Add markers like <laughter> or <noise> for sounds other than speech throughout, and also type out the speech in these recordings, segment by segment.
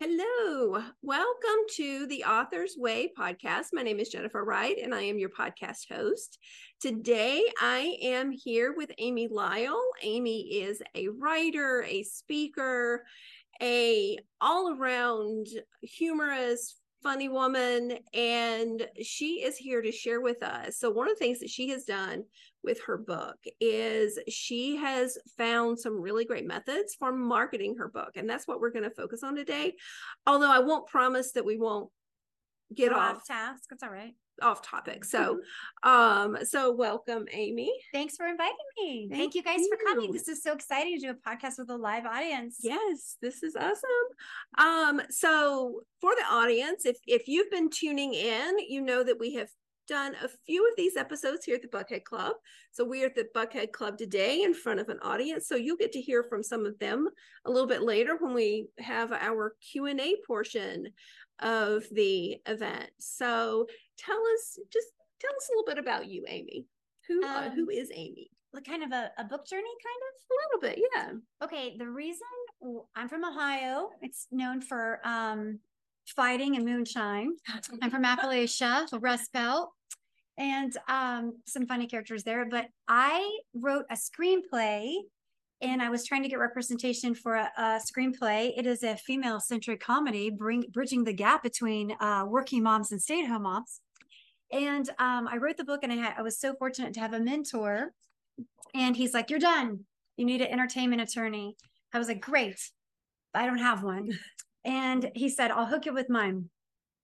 Hello, welcome to the Author's Way podcast. My name is Jennifer Wright, and I am your podcast host. Today, I am here with Amy Lyle. Amy is a writer, a speaker, a all-around humorous, funny woman, and she is here to share with us. So, one of the things that she has done with her book is she has found some really great methods for marketing her book, and that's what we're going to focus on today. Although I won't promise that we won't get off, off task. That's all right. Off topic. So, um, so welcome, Amy. Thanks for inviting me. Thank Thank, you guys you. for coming. This is so exciting to do a podcast with a live audience. Yes, this is awesome. Um, so for the audience, if if you've been tuning in, you know that we have done a few of these episodes here at the Buckhead Club. So we are at the Buckhead Club today in front of an audience. So you'll get to hear from some of them a little bit later when we have our Q&A portion of the event. So tell us just tell us a little bit about you, Amy. Who uh, Um, who is Amy? Like kind of a, a book journey, kind of? A little bit, yeah. Okay, the reason I'm from Ohio, it's known for um, fighting and moonshine. <laughs> I'm from Appalachia, the Rust Belt, and um, some funny characters there. But I wrote a screenplay and I was trying to get representation for a, a screenplay. It is a female centric comedy, bring, bridging the gap between uh, working moms and stay at home moms. And um, I wrote the book, and I had I was so fortunate to have a mentor. And he's like, "You're done. You need an entertainment attorney." I was like, "Great, I don't have one." And he said, "I'll hook you with mine."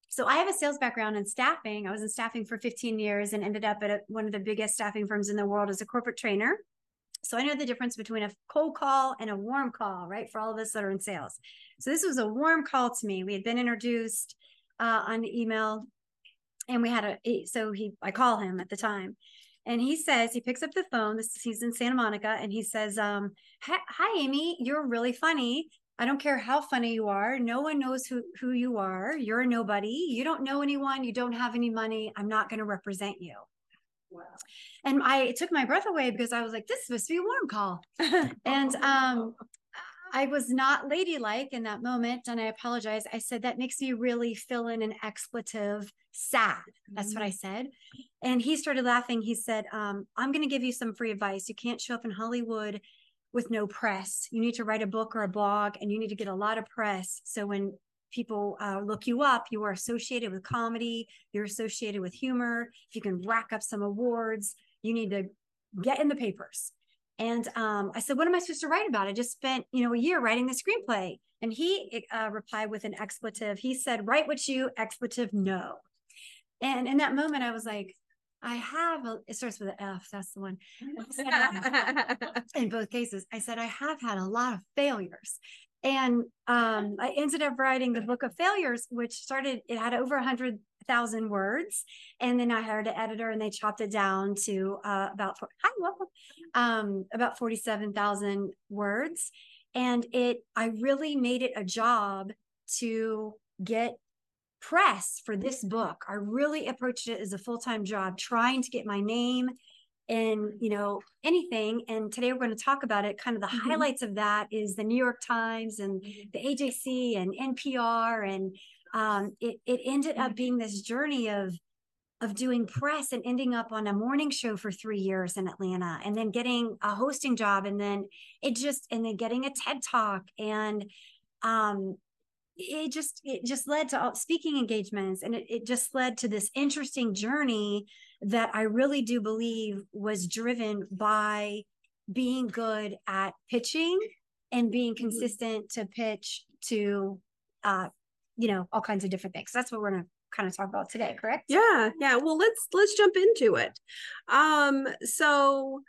So I have a sales background in staffing. I was in staffing for 15 years and ended up at a, one of the biggest staffing firms in the world as a corporate trainer. So I know the difference between a cold call and a warm call, right? For all of us that are in sales. So this was a warm call to me. We had been introduced uh, on email and we had a, so he, I call him at the time and he says, he picks up the phone. This he's in Santa Monica and he says, um, hi, Amy, you're really funny. I don't care how funny you are. No one knows who, who you are. You're a nobody. You don't know anyone. You don't have any money. I'm not going to represent you. And I it took my breath away because I was like, this is supposed to be a warm call. <laughs> And um, I was not ladylike in that moment. And I apologize. I said, that makes me really fill in an expletive sad. That's what I said. And he started laughing. He said, um, I'm going to give you some free advice. You can't show up in Hollywood with no press. You need to write a book or a blog and you need to get a lot of press. So when people uh, look you up, you are associated with comedy, you're associated with humor. If you can rack up some awards, you need to get in the papers. And um, I said, What am I supposed to write about? I just spent, you know, a year writing the screenplay. And he uh, replied with an expletive. He said, Write what you, expletive, know. And in that moment, I was like, I have a, it starts with an F. That's the one. Um, <laughs> in both cases, I said, I have had a lot of failures. And um, I ended up writing the book of failures, which started, it had over a hundred thousand words. And then I hired an editor and they chopped it down to uh, about, hi, welcome, um, about 47,000 words. And it, I really made it a job to get press for this book. I really approached it as a full-time job, trying to get my name in, you know, anything. And today we're going to talk about it. Kind of the Mhm. highlights of that is the New York Times and the AJC and NPR. And um, it, it ended up being this journey of of doing press and ending up on a morning show for three years in Atlanta and then getting a hosting job and then it just and then getting a TED talk and um it just it just led to all speaking engagements and it, it just led to this interesting journey that I really do believe was driven by being good at pitching and being consistent to pitch to uh you know all kinds of different things. That's what we're gonna kind of talk about today, correct? Yeah, yeah. Well, let's let's jump into it. Um, so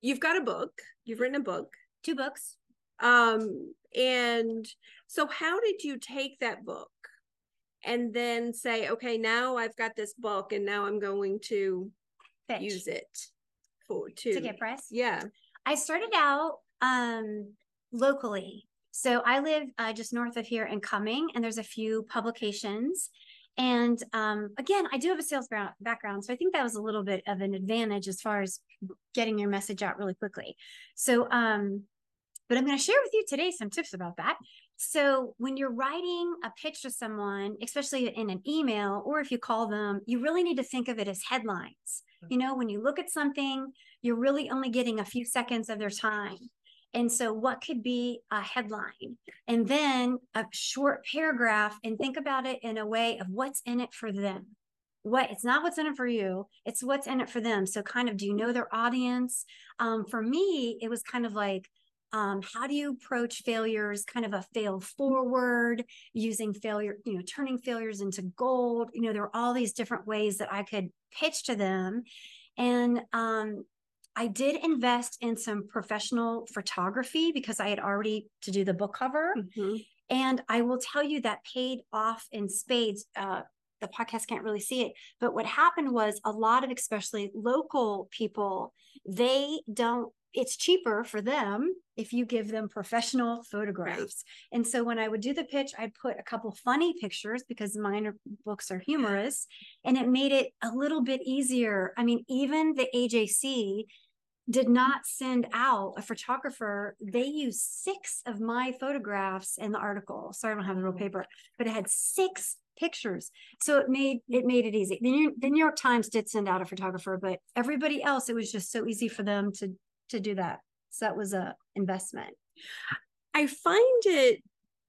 you've got a book, you've written a book. Two books. Um, and so how did you take that book and then say, okay, now I've got this book and now I'm going to use it for to, to get press. yeah. I started out um locally. So I live uh, just north of here in Cumming, and there's a few publications. And um, again, I do have a sales background, so I think that was a little bit of an advantage as far as getting your message out really quickly. So, um, but I'm going to share with you today some tips about that. So when you're writing a pitch to someone, especially in an email or if you call them, you really need to think of it as headlines. You know, when you look at something, you're really only getting a few seconds of their time. And so, what could be a headline? And then a short paragraph, and think about it in a way of what's in it for them. What it's not what's in it for you, it's what's in it for them. So, kind of, do you know their audience? Um, for me, it was kind of like, um, how do you approach failures kind of a fail forward using failure you know turning failures into gold? You know there are all these different ways that i could pitch to them. And um, i did invest in some professional photography because i had already to do the book cover. Mm-hmm. and i will tell you that paid off in spades uh, the podcast can't really see it. But what happened was a lot of especially local people they don't it's cheaper for them if you give them professional photographs. And so when I would do the pitch, I'd put a couple funny pictures because mine are, books are humorous and it made it a little bit easier. I mean, even the AJC did not send out a photographer. They used six of my photographs in the article. Sorry, I don't have the real paper, but it had six pictures. So it made it made it easy. The New, the New York Times did send out a photographer, but everybody else, it was just so easy for them to to do that. So that was a investment. I find it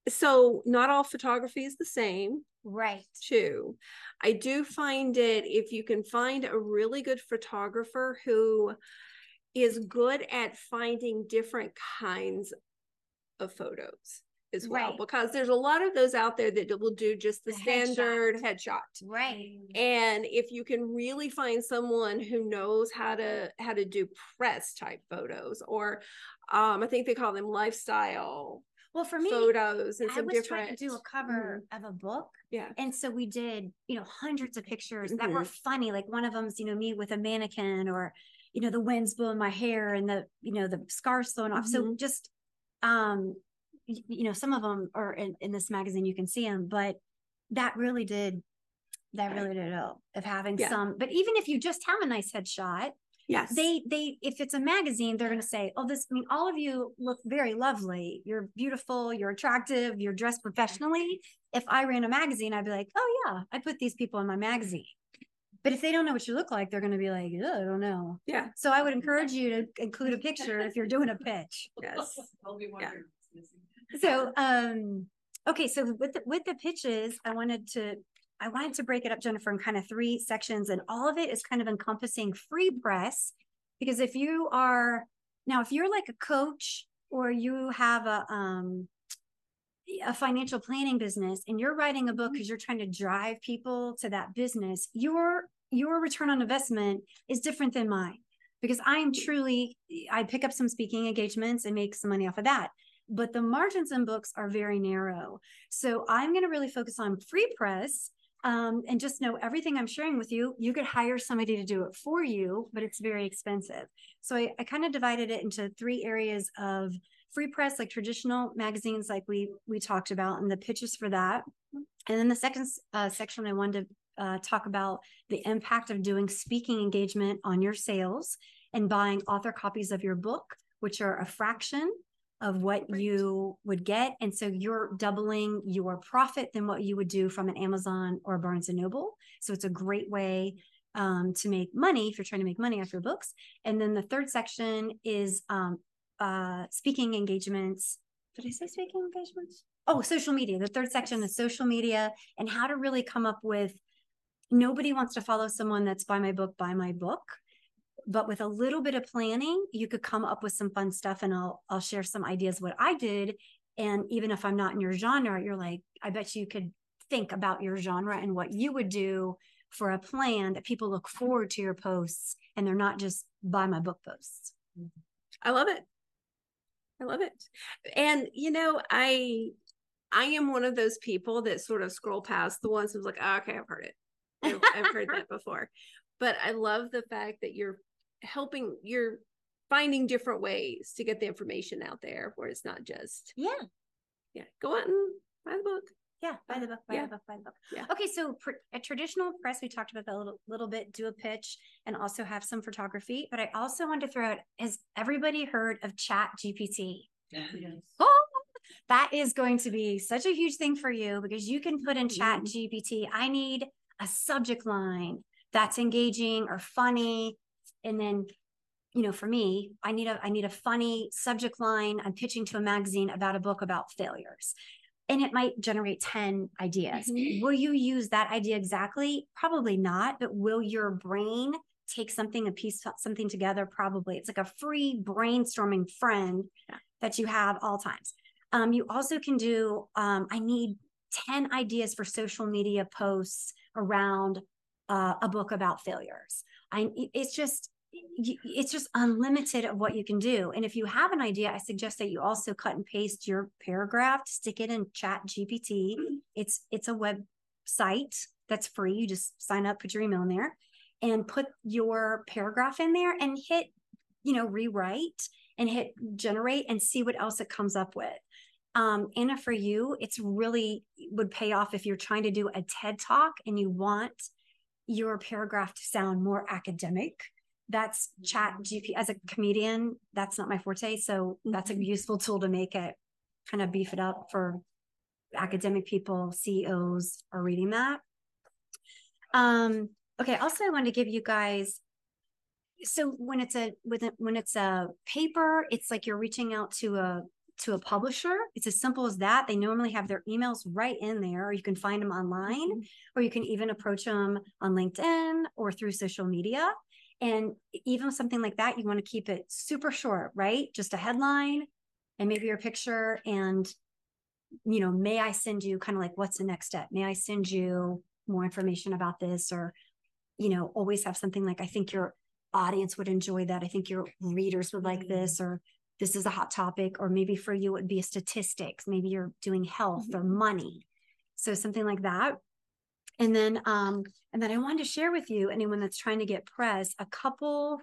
so not all photography is the same. Right. Too. I do find it if you can find a really good photographer who is good at finding different kinds of photos as well right. because there's a lot of those out there that will do just the, the standard headshot. headshot. Right. And if you can really find someone who knows how to how to do press type photos or um I think they call them lifestyle well for me photos and I some was different trying to do a cover mm-hmm. of a book yeah and so we did you know hundreds of pictures mm-hmm. that were mm-hmm. funny like one of them's you know me with a mannequin or you know the wind's blowing my hair and the you know the scarves thrown off mm-hmm. so just um you know some of them are in, in this magazine you can see them but that really did that really did help of having yeah. some but even if you just have a nice headshot yes. they they if it's a magazine they're going to say oh this i mean all of you look very lovely. You're beautiful. You're attractive. You're dressed professionally. If i ran a magazine i'd be like oh yeah i put these people in my magazine. But if they don't know what you look like they're going to be like i don't know. Yeah. So i would encourage you to include a picture <laughs> if you're doing a pitch. Yes. Yeah so um okay so with the, with the pitches i wanted to i wanted to break it up jennifer in kind of three sections and all of it is kind of encompassing free press because if you are now if you're like a coach or you have a um a financial planning business and you're writing a book because you're trying to drive people to that business your your return on investment is different than mine because i'm truly i pick up some speaking engagements and make some money off of that but the margins in books are very narrow. So I'm going to really focus on free press um, and just know everything I'm sharing with you, you could hire somebody to do it for you, but it's very expensive. So I, I kind of divided it into three areas of free press, like traditional magazines, like we we talked about, and the pitches for that. And then the second uh, section, I wanted to uh, talk about the impact of doing speaking engagement on your sales and buying author copies of your book, which are a fraction of what you would get and so you're doubling your profit than what you would do from an amazon or barnes and noble. So it's a great way um, to make money if you're trying to make money off your books. And then the third section is um, uh, speaking engagements. Did i say speaking engagements? Oh social media. The third section is social media and how to really come up with nobody wants to follow someone that's buy my book buy my book but with a little bit of planning you could come up with some fun stuff and i'll i'll share some ideas what i did. And even if i'm not in your genre you're like i bet you could think about your genre and what you would do for a plan that people look forward to your posts and they're not just buy my book posts. I love it. I love it. And you know i i am one of those people that sort of scroll past the ones who's like oh, okay i've heard it. I've, I've heard <laughs> that before. But i love the fact that you're helping you're finding different ways to get the information out there where it's not just yeah yeah go out and buy the book yeah buy the book buy yeah. the book buy the book yeah okay so pr- a traditional press we talked about that a little, little bit do a pitch and also have some photography but i also wanted to throw out has everybody heard of chat gpt yes. oh that is going to be such a huge thing for you because you can put in mm-hmm. chat GPT, I need a subject line that's engaging or funny. And then, you know, for me, I need a I need a funny subject line. I'm pitching to a magazine about a book about failures. And it might generate 10 ideas. Mm-hmm. Will you use that idea exactly? Probably not, but will your brain take something, a piece, something together? Probably. It's like a free brainstorming friend yeah. that you have all times. Um, you also can do, um, I need 10 ideas for social media posts around uh, a book about failures. I, it's just, it's just unlimited of what you can do. And if you have an idea, I suggest that you also cut and paste your paragraph, stick it in chat GPT. It's, it's a website that's free. You just sign up, put your email in there and put your paragraph in there and hit, you know, rewrite and hit generate and see what else it comes up with. Um, Anna, for you, it's really would pay off if you're trying to do a TED talk and you want your paragraph to sound more academic. That's chat GP as a comedian, that's not my forte. So that's a mm-hmm. useful tool to make it kind of beef it up for academic people, CEOs are reading that. Um, okay, also I wanted to give you guys so when it's a with a, when it's a paper, it's like you're reaching out to a to a publisher. It's as simple as that. They normally have their emails right in there, or you can find them online, mm-hmm. or you can even approach them on LinkedIn or through social media. And even something like that, you want to keep it super short, right? Just a headline and maybe your picture. And, you know, may I send you kind of like, what's the next step? May I send you more information about this? Or, you know, always have something like, I think your audience would enjoy that. I think your readers would like this, mm-hmm. or this is a hot topic, or maybe for you it would be a statistics. Maybe you're doing health or mm-hmm. money. So something like that. And then um, and then I wanted to share with you, anyone that's trying to get press, a couple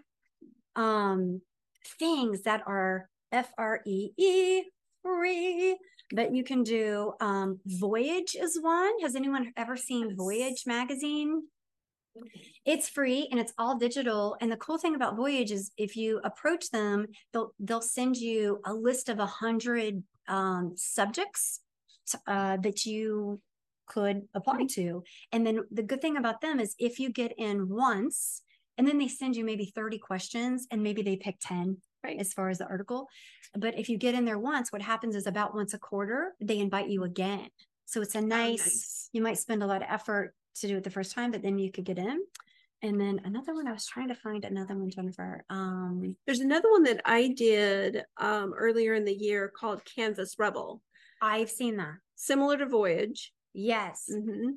um things that are F-R-E-E free that you can do. Um, Voyage is one. Has anyone ever seen Voyage magazine? It's free and it's all digital. And the cool thing about Voyage is if you approach them, they'll they'll send you a list of a hundred um, subjects uh, that you could apply to. And then the good thing about them is if you get in once, and then they send you maybe 30 questions and maybe they pick 10 right. as far as the article. But if you get in there once, what happens is about once a quarter, they invite you again. So it's a nice, oh, nice. you might spend a lot of effort to do it the first time, but then you could get in. And then another one, I was trying to find another one, Jennifer. Um, There's another one that I did um, earlier in the year called Canvas Rebel. I've seen that. Similar to Voyage. Yes. Mm-hmm.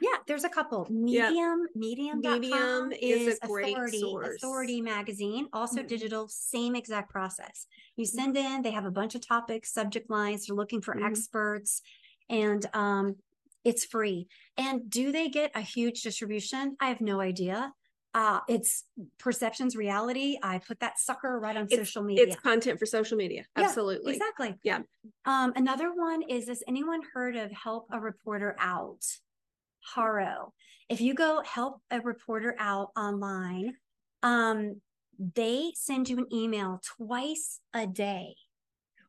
Yeah, there's a couple. Medium, yep. Medium. Medium is, is a great authority, source. Authority magazine, also mm-hmm. digital, same exact process. You mm-hmm. send in, they have a bunch of topics, subject lines, they're looking for mm-hmm. experts, and um, it's free. And do they get a huge distribution? I have no idea. Uh, it's perceptions reality. I put that sucker right on it's, social media. It's content for social media. Absolutely. Yeah, exactly. Yeah. Um, another one is Has anyone heard of Help a Reporter Out? Haro. If you go help a reporter out online, um, they send you an email twice a day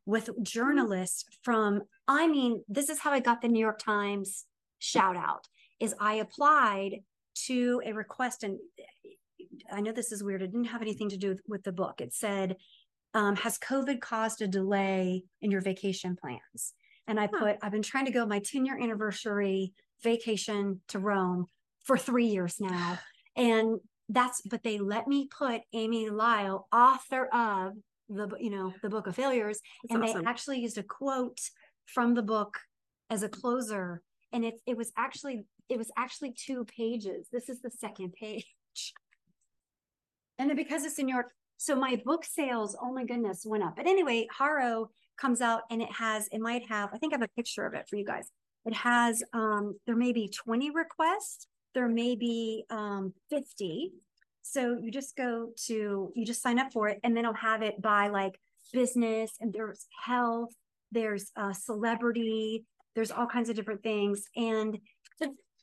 with journalists from i mean this is how i got the new york times shout out is i applied to a request and i know this is weird. It didn't have anything to do with, with the book. It said um, has covid caused a delay in your vacation plans? And i put i've been trying to go my 10 year anniversary vacation to rome for three years now. And that's but they let me put amy lyle author of the you know the book of failures That's and awesome. they actually used a quote from the book as a closer and it it was actually it was actually two pages. This is the second page and then because it's in New York so my book sales oh my goodness went up. But anyway Haro comes out and it has it might have I think I have a picture of it for you guys. It has um there may be 20 requests there may be um 50 so you just go to, you just sign up for it, and then I'll have it by like business, and there's health, there's a celebrity, there's all kinds of different things. And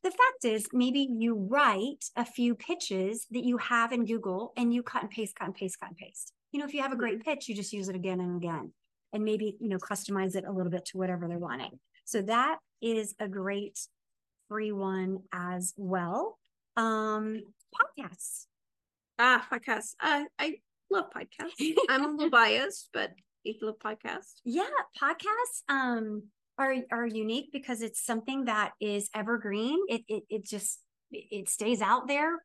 the, fact is, maybe you write a few pitches that you have in Google and you cut and paste, cut and paste, cut and paste. You know, if you have a great mm-hmm. pitch, you just use it again and again. and maybe, you know, customize it a little bit to whatever they're wanting. So that is a great free one as well. Um, podcasts. Ah, podcasts. Uh, I love podcasts. I'm a little <laughs> biased, but I love podcasts. Yeah, podcasts um are are unique because it's something that is evergreen. It it it just it stays out there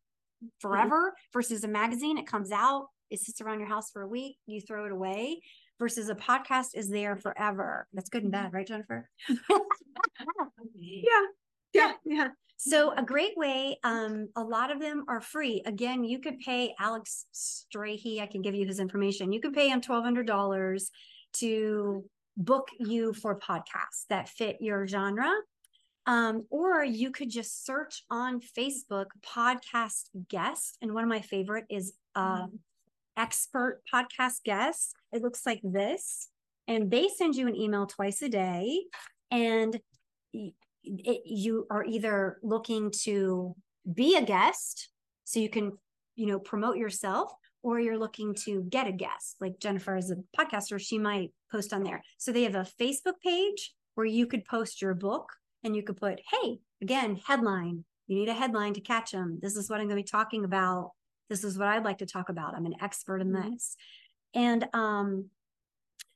forever mm-hmm. versus a magazine. It comes out, it sits around your house for a week, you throw it away. Versus a podcast is there forever. That's good and bad, right, Jennifer? yeah, yeah, yeah. So a great way, um, a lot of them are free. Again, you could pay Alex Strahy, I can give you his information. You can pay him $1,200 to book you for podcasts that fit your genre. Um, or you could just search on Facebook podcast guest. And one of my favorite is uh, mm-hmm. expert podcast guest. It looks like this. And they send you an email twice a day. And it, you are either looking to be a guest so you can you know promote yourself or you're looking to get a guest like jennifer is a podcaster she might post on there so they have a facebook page where you could post your book and you could put hey again headline you need a headline to catch them this is what i'm going to be talking about this is what i'd like to talk about i'm an expert in mm-hmm. this and um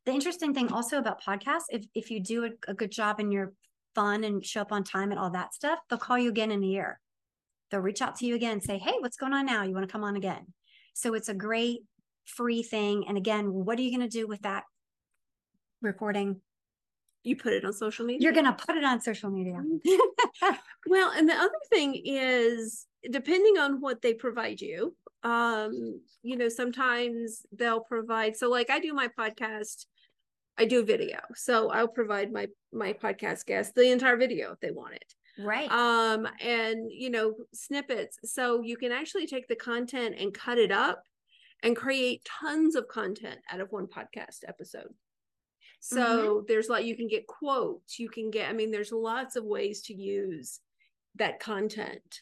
the interesting thing also about podcasts if if you do a, a good job and you're fun and show up on time and all that stuff, they'll call you again in a year. They'll reach out to you again, say, Hey, what's going on now? You want to come on again? So it's a great free thing. And again, what are you going to do with that recording? You put it on social media. You're going to put it on social media. <laughs> well, and the other thing is, depending on what they provide you, um, you know, sometimes they'll provide. So, like, I do my podcast I do video. So I'll provide my my podcast guests the entire video if they want it. Right. Um and you know snippets so you can actually take the content and cut it up and create tons of content out of one podcast episode. So mm-hmm. there's like you can get quotes, you can get I mean there's lots of ways to use that content.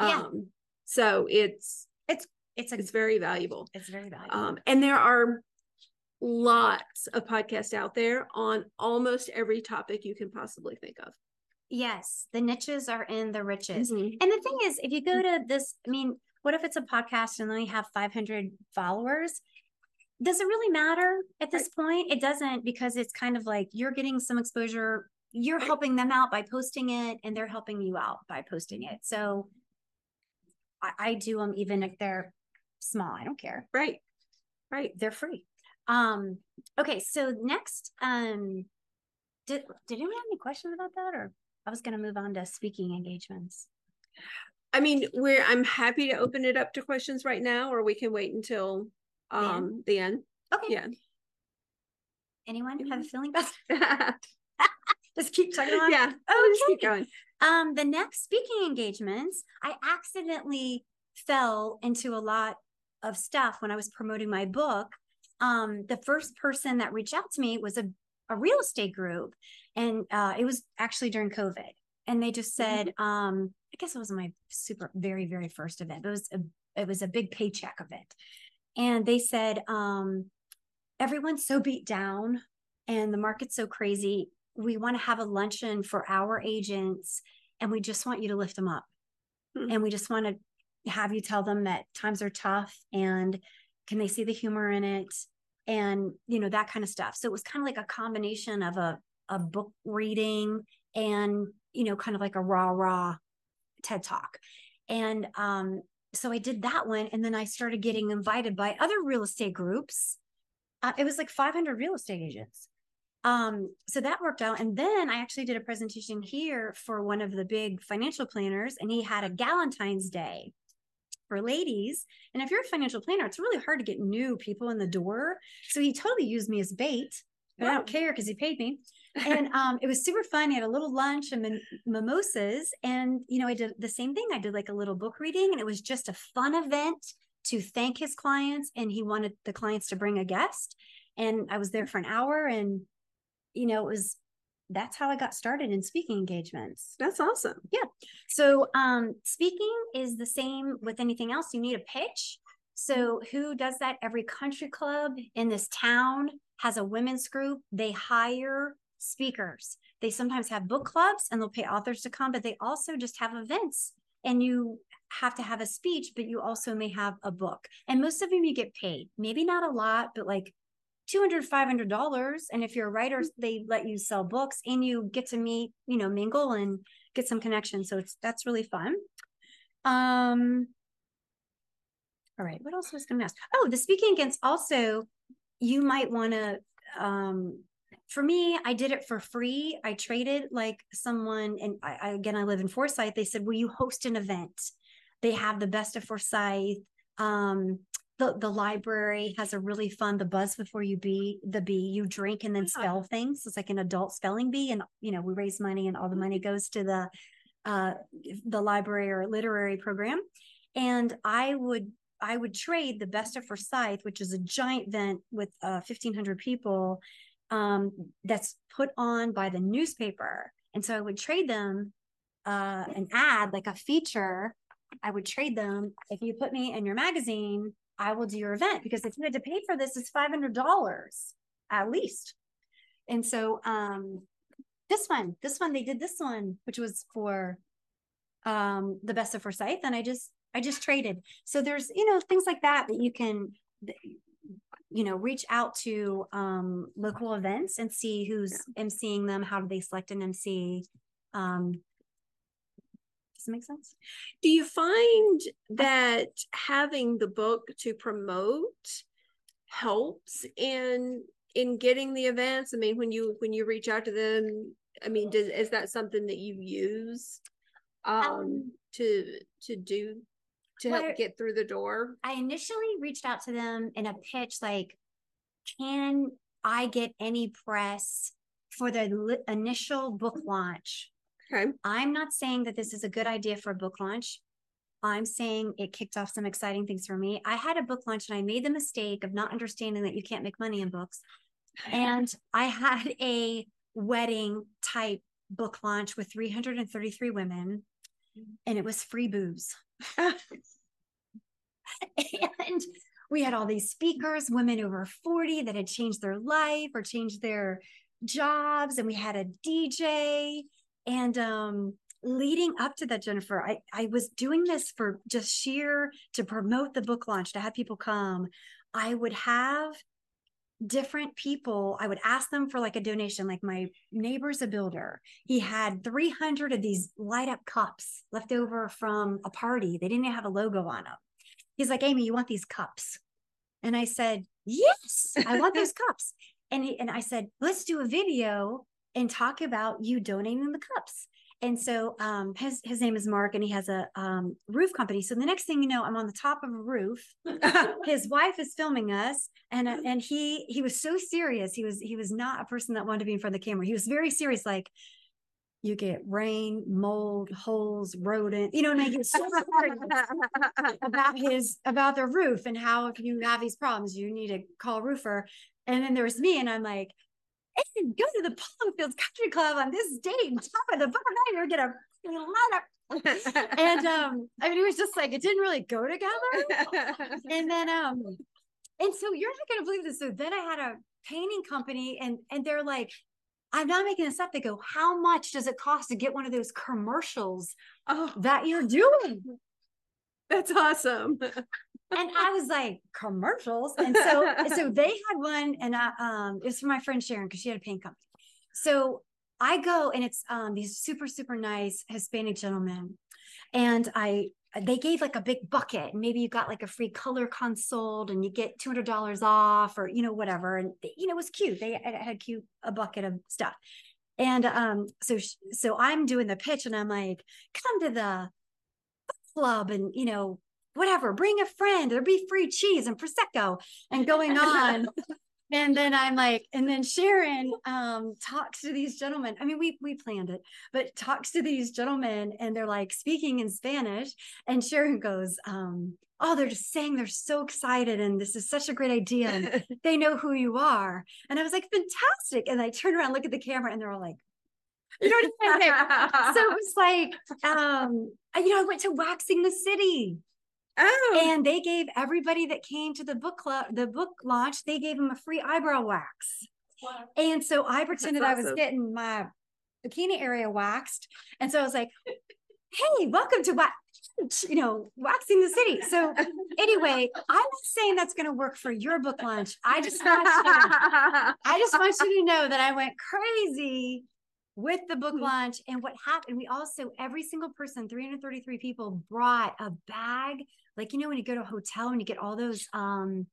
Yeah. Um so it's it's it's a, it's very valuable. It's very valuable. Um and there are lots of podcasts out there on almost every topic you can possibly think of. Yes, the niches are in the riches. Mm-hmm. And the thing is, if you go to this, I mean, what if it's a podcast and then you have 500 followers? Does it really matter at this right. point? It doesn't because it's kind of like you're getting some exposure, you're helping them out by posting it, and they're helping you out by posting it. So I, I do them even if they're small. I don't care. Right. Right. They're free. Um, okay, so next, um, did did anyone have any questions about that, or I was going to move on to speaking engagements. I mean, we're I'm happy to open it up to questions right now, or we can wait until um the end. The end. Okay. Yeah. Anyone have a feeling about? <laughs> just keep talking on. Yeah. Oh, just keep going. Um, the next speaking engagements, I accidentally fell into a lot of stuff when I was promoting my book um, the first person that reached out to me was a, a real estate group. And uh, it was actually during COVID. And they just said, mm-hmm. um, I guess it was my super, very, very first event. It was a, it was a big paycheck event. And they said, um, everyone's so beat down and the market's so crazy. We want to have a luncheon for our agents and we just want you to lift them up. Mm-hmm. And we just want to have you tell them that times are tough and can they see the humor in it and you know that kind of stuff. So it was kind of like a combination of a a book reading and you know kind of like a raw raw ted talk. And um so i did that one and then i started getting invited by other real estate groups. Uh, it was like 500 real estate agents. Um so that worked out. And then i actually did a presentation here for one of the big financial planners and he had a galentine's day for ladies. And if you're a financial planner, it's really hard to get new people in the door. So he totally used me as bait, but I don't care because he paid me. <laughs> And um, it was super fun. He had a little lunch and mimosas. And, you know, I did the same thing. I did like a little book reading, and it was just a fun event to thank his clients. And he wanted the clients to bring a guest. And I was there for an hour. And, you know, it was that's how I got started in speaking engagements. That's awesome. Yeah. So um, speaking is the same with anything else. You need a pitch. So who does that? Every country club in this town has a women's group. They hire speakers. They sometimes have book clubs and they'll pay authors to come, but they also just have events and you have to have a speech, but you also may have a book. And most of them you get paid, maybe not a lot, but like 200 500 dollars and if you're a writer mm. they let you sell books and you get to meet you know mingle and get some connections so it's that's really fun. Um all right what else was going to ask? Oh the speaking against also you might want to um for me i did it for free. I traded like someone and I, I, again i live in forsyth. They said will you host an event? They have the best of forsyth. Um the, the library has a really fun the buzz before you be the bee you drink and then spell things. It's like an adult spelling bee and you know we raise money and all the money goes to the uh the library or literary program. And i would i would trade the best of forsyth which is a giant event with uh 1500 people um that's put on by the newspaper. And so i would trade them uh an ad like a feature. I would trade them. If you put me in your magazine, I will do your event because if you had to pay for this, it's $500 at least. And so um, this one, this one, they did this one, which was for um, the best of Forsyth. And I just, I just traded. So there's, you know, things like that that you can, you know, reach out to um, local events and see who's emceeing them. How do they select an MC? Um, does it make sense? Do you find that having the book to promote helps in in getting the events? I mean, when you when you reach out to them, I mean, does is that something that you use um, um to to do to help get through the door? I initially reached out to them in a pitch like, can I get any press for the li- initial book launch Okay. I'm not saying that this is a good idea for a book launch. I'm saying it kicked off some exciting things for me. I had a book launch and I made the mistake of not understanding that you can't make money in books. And <laughs> I had a wedding type book launch with 333 women and it was free booze. <laughs> and we had all these speakers, women over 40 that had changed their life or changed their jobs. And we had a DJ and um, leading up to that, Jennifer, I, I was doing this for just sheer to promote the book launch, to have people come. I would have different people i would ask them for like a donation. Like my neighbor's a builder. He had 300 of these light up cups left over from a party. They didn't have a logo on them he's like amy you want these cups? And i said yes i want those <laughs> cups. And he, and i said let's do a video and talk about you donating the cups. And so um, his his name is Mark, and he has a um, roof company. So the next thing you know, I'm on the top of a roof. <laughs> his wife is filming us, and uh, and he he was so serious. He was he was not a person that wanted to be in front of the camera. He was very serious, like you get rain, mold, holes, rodent. You know, and I get so about his about the roof and how if you have these problems, you need to call a roofer. And then there was me, and I'm like, and go to the Polo Fields Country Club on this date, and top of the bottom you're gonna light <laughs> up. and um, I mean, it was just like it didn't really go together. <laughs> and then um, and so you're not gonna believe this. So then I had a painting company, and and they're like, I'm not making this up. They go, How much does it cost to get one of those commercials oh. that you're doing? <laughs> That's awesome and I was like, commercials. And so, <laughs> so they had one, and I, um, it was for my friend Sharon because she had a paint company. So I go, and it's um these super super nice Hispanic gentlemen, and I they gave like a big bucket, maybe you got like a free color consult, and you get two hundred dollars off, or you know whatever, and you know it was cute. They had cute a bucket of stuff, and um so so I'm doing the pitch, and I'm like, come to the club and you know whatever, bring a friend, there'll be free cheese and prosecco and going on. <laughs> and then I'm like, and then Sharon um, talks to these gentlemen. I mean, we we planned it, but talks to these gentlemen, and they're like speaking in Spanish. And Sharon goes, um, "Oh, they're just saying they're so excited, and this is such a great idea, and <laughs> they know who you are." And I was like, "Fantastic!" And I turn around, look at the camera, and they're all like, "You know what I'm saying?" so it was <laughs> like, um, you know, I went to Waxing the City Oh, and they gave everybody that came to the book club, the book launch, they gave them a free eyebrow wax. And so I pretended I was getting my bikini area waxed. And so I was like, hey, welcome to wax, you know, waxing the city. So anyway, I'm not saying that's going to work for your book launch. I just want you to, I just want you to know that I went crazy with the book Mhm. launch. And what happened, we also, every single person, 333 people brought a bag. Like, you know, when you go to a hotel and you get all those um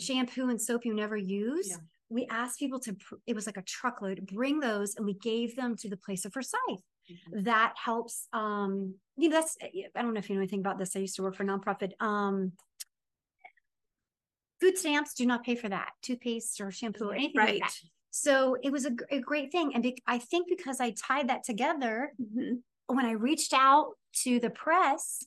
shampoo and soap you never use. Yeah. We asked people to, it was like a truckload, bring those and we gave them to the place of Forsyth that helps um you know that's i don't know if you know anything about this i used to work for nonprofit um food stamps do not pay for that toothpaste or shampoo or anything like that so it was a, a great thing and be- i think because i tied that together Mhm. when i reached out to the press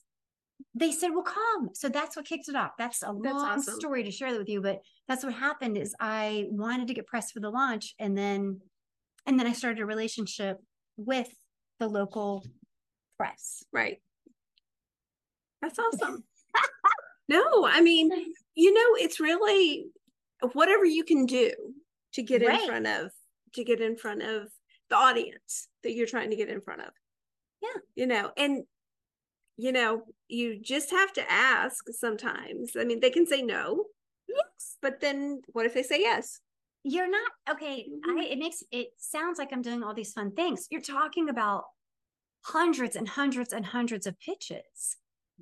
they said well come so that's what kicked it off that's a That's long awesome. story to share that with you but that's what happened is i wanted to get press for the launch and then and then i started a relationship with the local press Right. That's awesome. <laughs> no, I mean, you know, it's really whatever you can do to get Right. in front of to get in front of the audience that you're trying to get in front of. Yeah. You know, and you know, you just have to ask sometimes. I mean, they can say no, yes but then what if they say yes? you're not okay Mhm. i it makes it sounds like i'm doing all these fun things you're talking about hundreds and hundreds and hundreds of pitches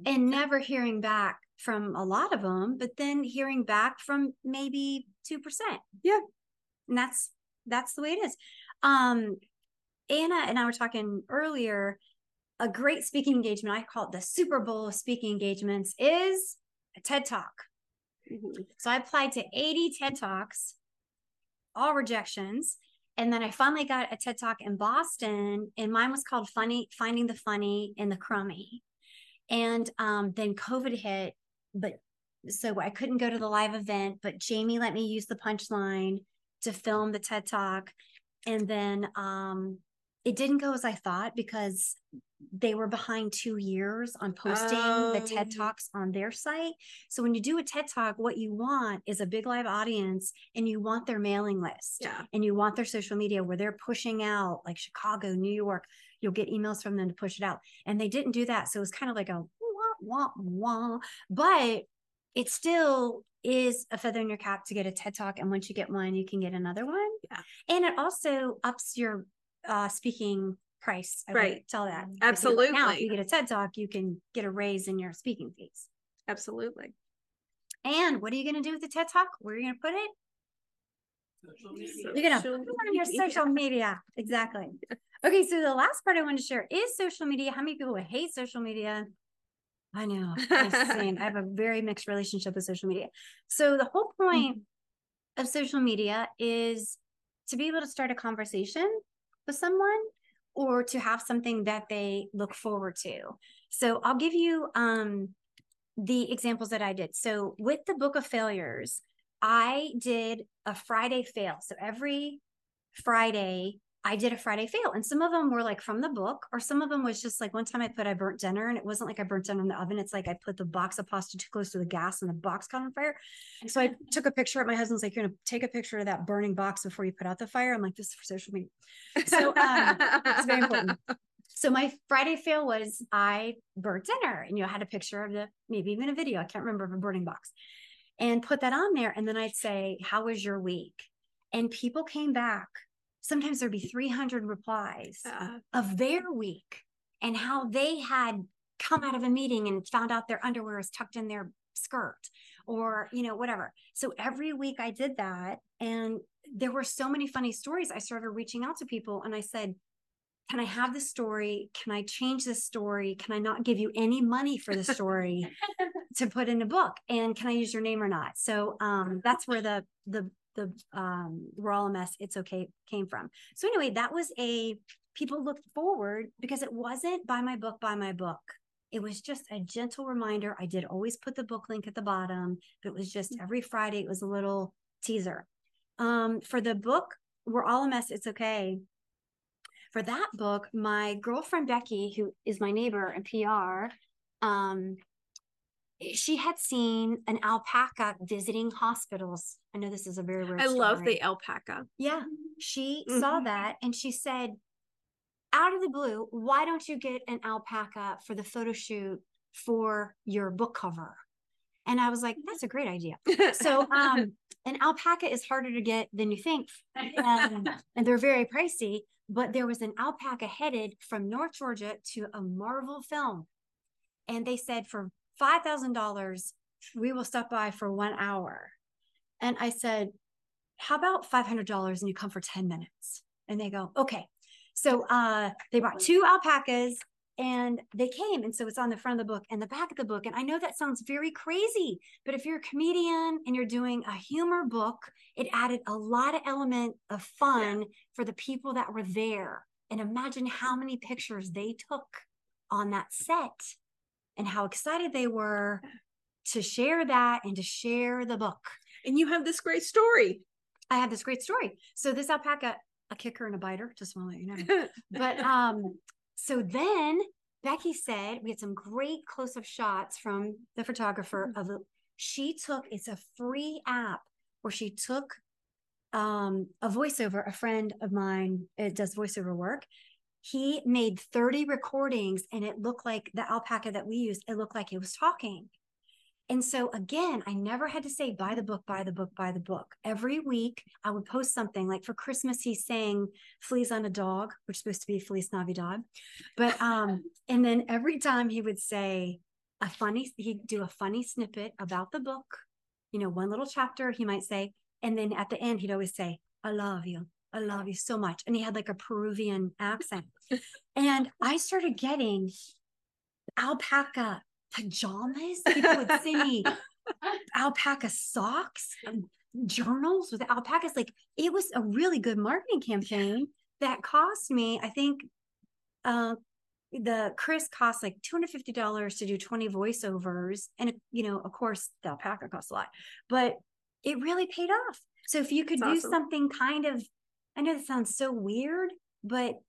and never hearing back from a lot of them but then hearing back from maybe 2% Yeah. And that's that's the way it is um anna and i were talking earlier a great speaking engagement i call it the super bowl of speaking engagements is a ted talk Mhm. so I applied to 80 TED Talks, all rejections. And then I finally got a TED Talk in Boston, and mine was called Funny Finding the Funny in the Crummy. And um, then COVID hit, but so I couldn't go to the live event, but Jamie let me use the punchline to film the TED Talk. And then um, it didn't go as I thought because they were behind two years on posting the TED Oh. Talks on their site. So when you do a TED Talk, what you want is a big live audience and you want their mailing list Yeah. and you want their social media where they're pushing out like Chicago, New York. You'll get emails from them to push it out. And they didn't do that. So it was kind of like a wah, wah, wah. But it still is a feather in your cap to get a TED Talk. And once you get one, you can get another one. Yeah. And it also ups your uh, speaking price. I Right. Tell that. If you- Now, if you get a TED Talk, you can get a raise in your speaking fees. Absolutely. And what are you going to do with the TED Talk? Where are you going to put it? You're gonna put it on your social media. Exactly. <laughs> Okay, so the last part I want to share is social media. How many people hate social media? I know. I <laughs> have a very mixed relationship with social media. So the whole point of social media is to be able to start a conversation with someone or to have something that they look forward to. So I'll give you um the examples that I did. So with the book of failures, I did a Friday fail. So every Friday, I did a Friday fail. And some of them were like from the book, or some of them was just like one time I put I burnt dinner and it wasn't like I burnt dinner in the oven. It's like I put the box of pasta too close to the gas and the box caught on fire. So I <laughs> took a picture of my husband's like, You're gonna take a picture of that burning box before you put out the fire. I'm like, this is for social media. So um it's very important. So my Friday fail was I burnt dinner and you know, had a picture of the maybe even a video. I can't remember of a burning box and put that on there. And then I'd say, How was your week? And people came back. Sometimes there'd be 300 replies Uh, of their week and how they had come out of a meeting and found out their underwear is tucked in their skirt or you know whatever. So every week i did that and there were so many funny stories. I started reaching out to people and i said can i have this story? Can i change this story? Can i not give you any money for the story <laughs> to put in a book? And can i use your name or not? So um that's where the the the um we're all a mess it's okay came from. So anyway that was a people looked forward because it wasn't buy my book buy my book. It was just a gentle reminder. I did always put the book link at the bottom but it was just every friday it was a little teaser. Um for the book we're all a mess it's okay. For that book my girlfriend becky who is my neighbor and pr um she had seen an alpaca visiting hospitals. I know this is a very weird. I love the alpaca. Yeah, she saw Mhm. that and she said, out of the blue, why don't you get an alpaca for the photo shoot for your book cover? And I was like, that's a great idea. So, um, <laughs> an alpaca is harder to get than you think, and, and they're very pricey. But there was an alpaca headed from North Georgia to a Marvel film, and they said for five thousand dollars, we will stop by for one hour. And I said, how about five hundred dollars and you come for ten minutes? And they go, okay. So uh, they brought two alpacas and they came and so it's on the front of the book and the back of the book and i know that sounds very crazy but if you're a comedian and you're doing a humor book it added a lot of element of fun for the people that were there and imagine how many pictures they took on that set and how excited they were to share that and to share the book. And you have this great story. i have this great story. So this alpaca a kicker and a biter just want to let you know. <laughs> But um so then becky said we had some great close-up shots from the photographer of the she took it's a free app where she took um a voiceover a friend of mine it does voiceover work he made 30 recordings and it looked like the alpaca that we used it looked like it was talking and so again, I never had to say, buy the book, buy the book, buy the book. Every week I would post something like for Christmas, he sang Fleas on a Dog, which is supposed to be Feliz Navidad. But um, <laughs> and then every time he would say a funny, he'd do a funny snippet about the book, you know, one little chapter, he might say, and then at the end, he'd always say, I love you. I love you so much. And he had like a Peruvian accent. <laughs> and I started getting alpaca pajamas. People would send me <laughs> alpaca socks, and journals with alpacas. Like it was a really good marketing campaign that cost me, I think, uh, the Chris cost like $250 to do 20 voiceovers. And, you know, of course, the alpaca costs a lot, but it really paid off. So if you could That's do awesome. something kind of, I know that sounds so weird, but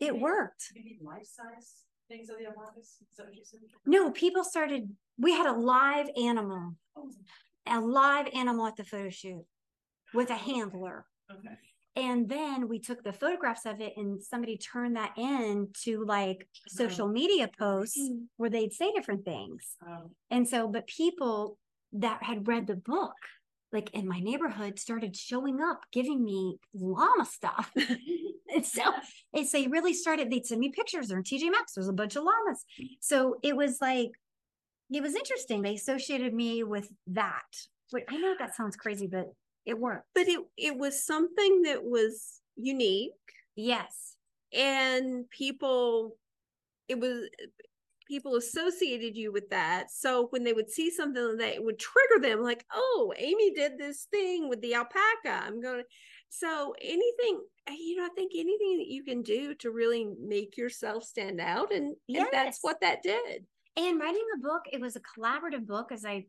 it worked. Maybe life size things of the alpacas? Is that what you said? No, people started, we had a live animal, Oh, a live animal at the photo shoot with a handler. Okay. And then we took the photographs of it and somebody turned that in to like social media posts Mm. where they'd say different things. Um, And so, but people that had read the book, like in my neighborhood, started showing up, giving me llama stuff. <laughs> <laughs> and so, so they really started, they'd send me pictures or TJ Maxx, there's a bunch of llamas. So it was like, it was interesting. They associated me with that. I know that sounds crazy, but it worked. But it it was something that was unique Yes. and people it was people associated you with that so when they would see something that would trigger them like oh amy did this thing with the alpaca i'm going to so anything you know i think anything that you can do to really make yourself stand out and, and that's what that did And writing a book, it was a collaborative book. As I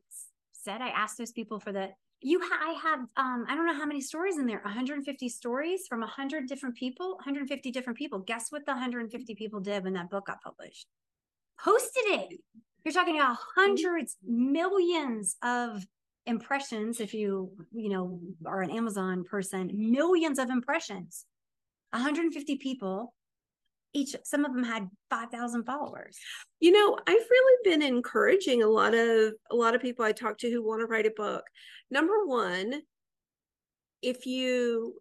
said, I asked those people for the, you, ha- I have, um, I don't know how many stories in there, 150 stories from 100 different people, 150 different people. Guess what the 150 people did when that book got published? Posted it. You're talking about mm-hmm. hundreds, millions of impressions. If you, you know, are an Amazon person, millions of impressions. 150 people. Each, some of them had 5,000 followers. you know i've really been encouraging a lot of a lot of people i talk to who want to write a book number one if you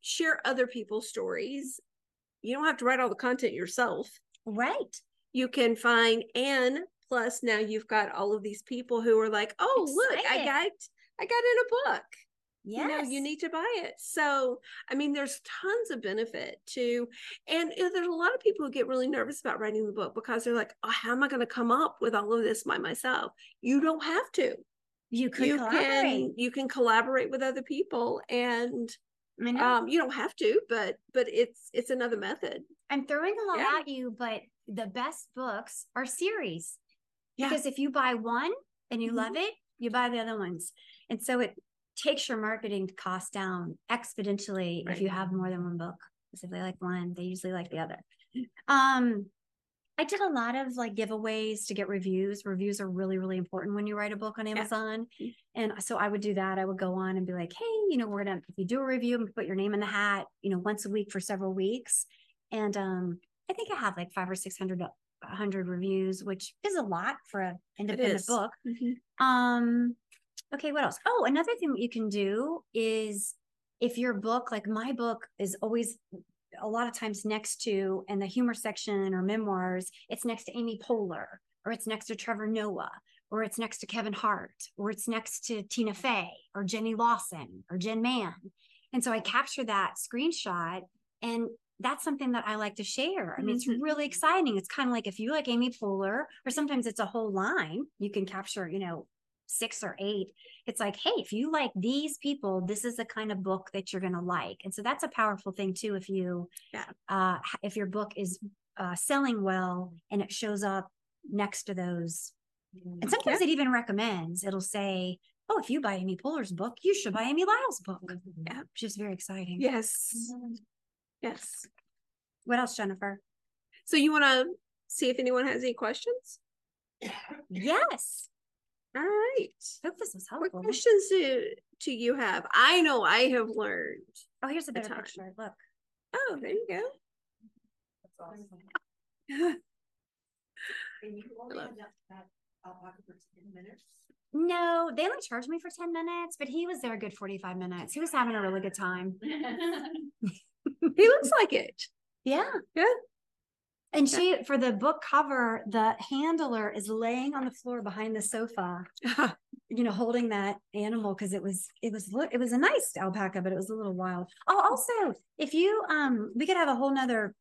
share other people's stories you don't have to write all the content yourself Right. You can find and plus now you've got all of these people who are like oh look i got i got in a book. Yes. you know you need to buy it. So i mean there's tons of benefit to and uh, there's a lot of people who get really nervous about writing the book because they're like oh, how am i going to come up with all of this by myself? You don't have to. You you can you can collaborate with other people and I know. um you don't have to but but it's it's another method. I'm throwing a lot yeah. at you, but the best books are series. Yeah. Because if you buy one and you Mhm. love it, you buy the other ones. And so it takes your marketing cost down exponentially if you have more than one book. Because if they like one, they usually like the other. Um, I did a lot of like giveaways to get reviews. Reviews are really, really important when you write a book on Amazon. Mhm. And so I would do that. I would go on and be like, hey, you know, we're gonna if you do a review and put your name in the hat, you know, once a week for several weeks. And um, I think I have like five or six hundred hundred reviews, which is a lot for an independent book. Mhm. Um, okay, what else? Oh, another thing that you can do is if your book, like my book, is always a lot of times next to in the humor section or memoirs, it's next to Amy Poehler, or it's next to Trevor Noah, or it's next to Kevin Hart, or it's next to Tina Fey, or Jenny Lawson, or Jen Mann. And so I capture that screenshot and that's something that I like to share. I mean, it's Mhm. really exciting. It's kind of like if you like Amy Poehler, or sometimes it's a whole line, you can capture, you know, six or eight. It's like, hey, if you like these people, this is the kind of book that you're going to like. And so that's a powerful thing too. If you, Yeah. uh, if your book is uh, selling well and it shows up next to those, and sometimes it even recommends, it'll say, oh, if you buy Amy Poehler's book, you should buy Amy Lyle's book. Yeah. Which is very exciting. Yes. Yes. What else, Jennifer? So you want to see if anyone has any questions? Yes. All right. Hope this was helpful. What questions do, do you have? I know I have learned. Oh, here's a a better ton. picture. Look. Oh, there you go. That's awesome. <laughs> And you only love that, that alpaca for ten minutes? No, they only charged me for 10 minutes, but he was there a good 45 minutes. He was having a really good time. <laughs> <laughs> he looks like it. Yeah. Yeah. And she, for the book cover, the handler is laying on the floor behind the sofa, <laughs> you know, holding that animal because it was, it was, it was a nice alpaca, but it was a little wild. Oh, also, if you, um, we could have a whole nother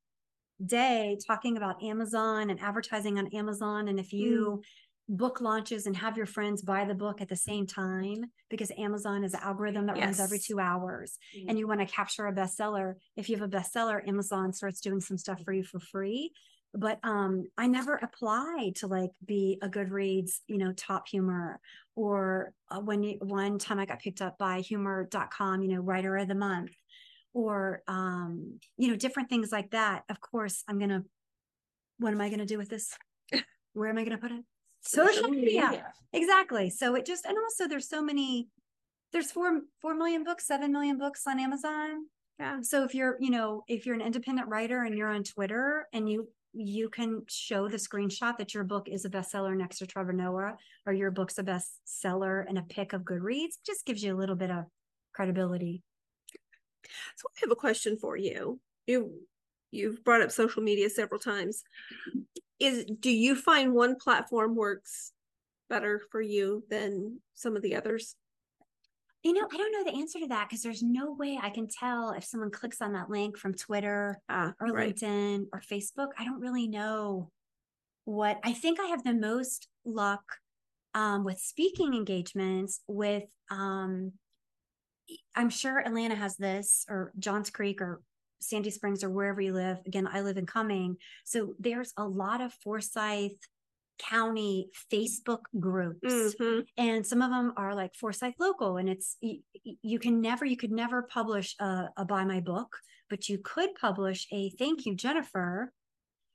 day talking about Amazon and advertising on Amazon. And if you book launches and have your friends buy the book at the same time, because Amazon is an algorithm that runs every two hours and you want to capture a bestseller, if you have a bestseller, Amazon starts doing some stuff for you for free. But um, I never applied to like be a Goodreads, you know, top humor, or uh, when you, one time I got picked up by humor.com, you know, writer of the month, or um, you know, different things like that. Of course, I'm gonna. What am I gonna do with this? <laughs> Where am I gonna put it? Social media. Exactly. So it just and also there's so many there's four four million books, seven million books on Amazon. Yeah. So if you're, you know, if you're an independent writer and you're on Twitter and you you can show the screenshot that your book is a bestseller next to Trevor Noah or your book's a bestseller and a pick of Goodreads, just gives you a little bit of credibility. So I have a question for you. You you've brought up social media several times. Is do you find one platform works better for you than some of the others? You know, I don't know the answer to that because there's no way I can tell if someone clicks on that link from Twitter Ah, or right. LinkedIn or Facebook. I don't really know what I think I have the most luck um, with speaking engagements with um, I'm sure Atlanta has this or Johns Creek or Sandy Springs or wherever you live. Again, I live in Cumming. So there's a lot of Forsyth County Facebook groups Mhm. and some of them are like Forsyth local and it's you, you can never you could never publish a, a buy my book but you could publish a thank you Jennifer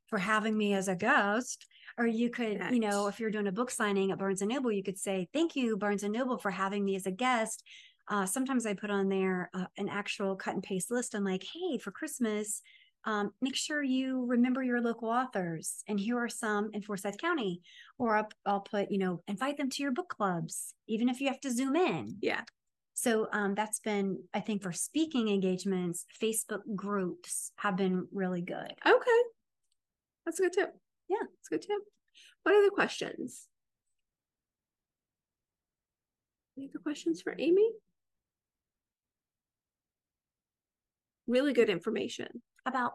for having me as a guest or you could you know if you're doing a book signing at Barnes and Noble you could say thank you Barnes and Noble for having me as a guest uh, sometimes I put on there uh, an actual cut and paste list I'm like hey for Christmas um, make sure you remember your local authors and here are some in Forsyth County or I'll, I'll put you know invite them to your book clubs even if you have to zoom in Yeah. so um, that's been i think for speaking engagements facebook groups have been really good Okay. That's a good tip. Yeah. That's a good tip. What other questions? Any other questions for Amy? Really good information. about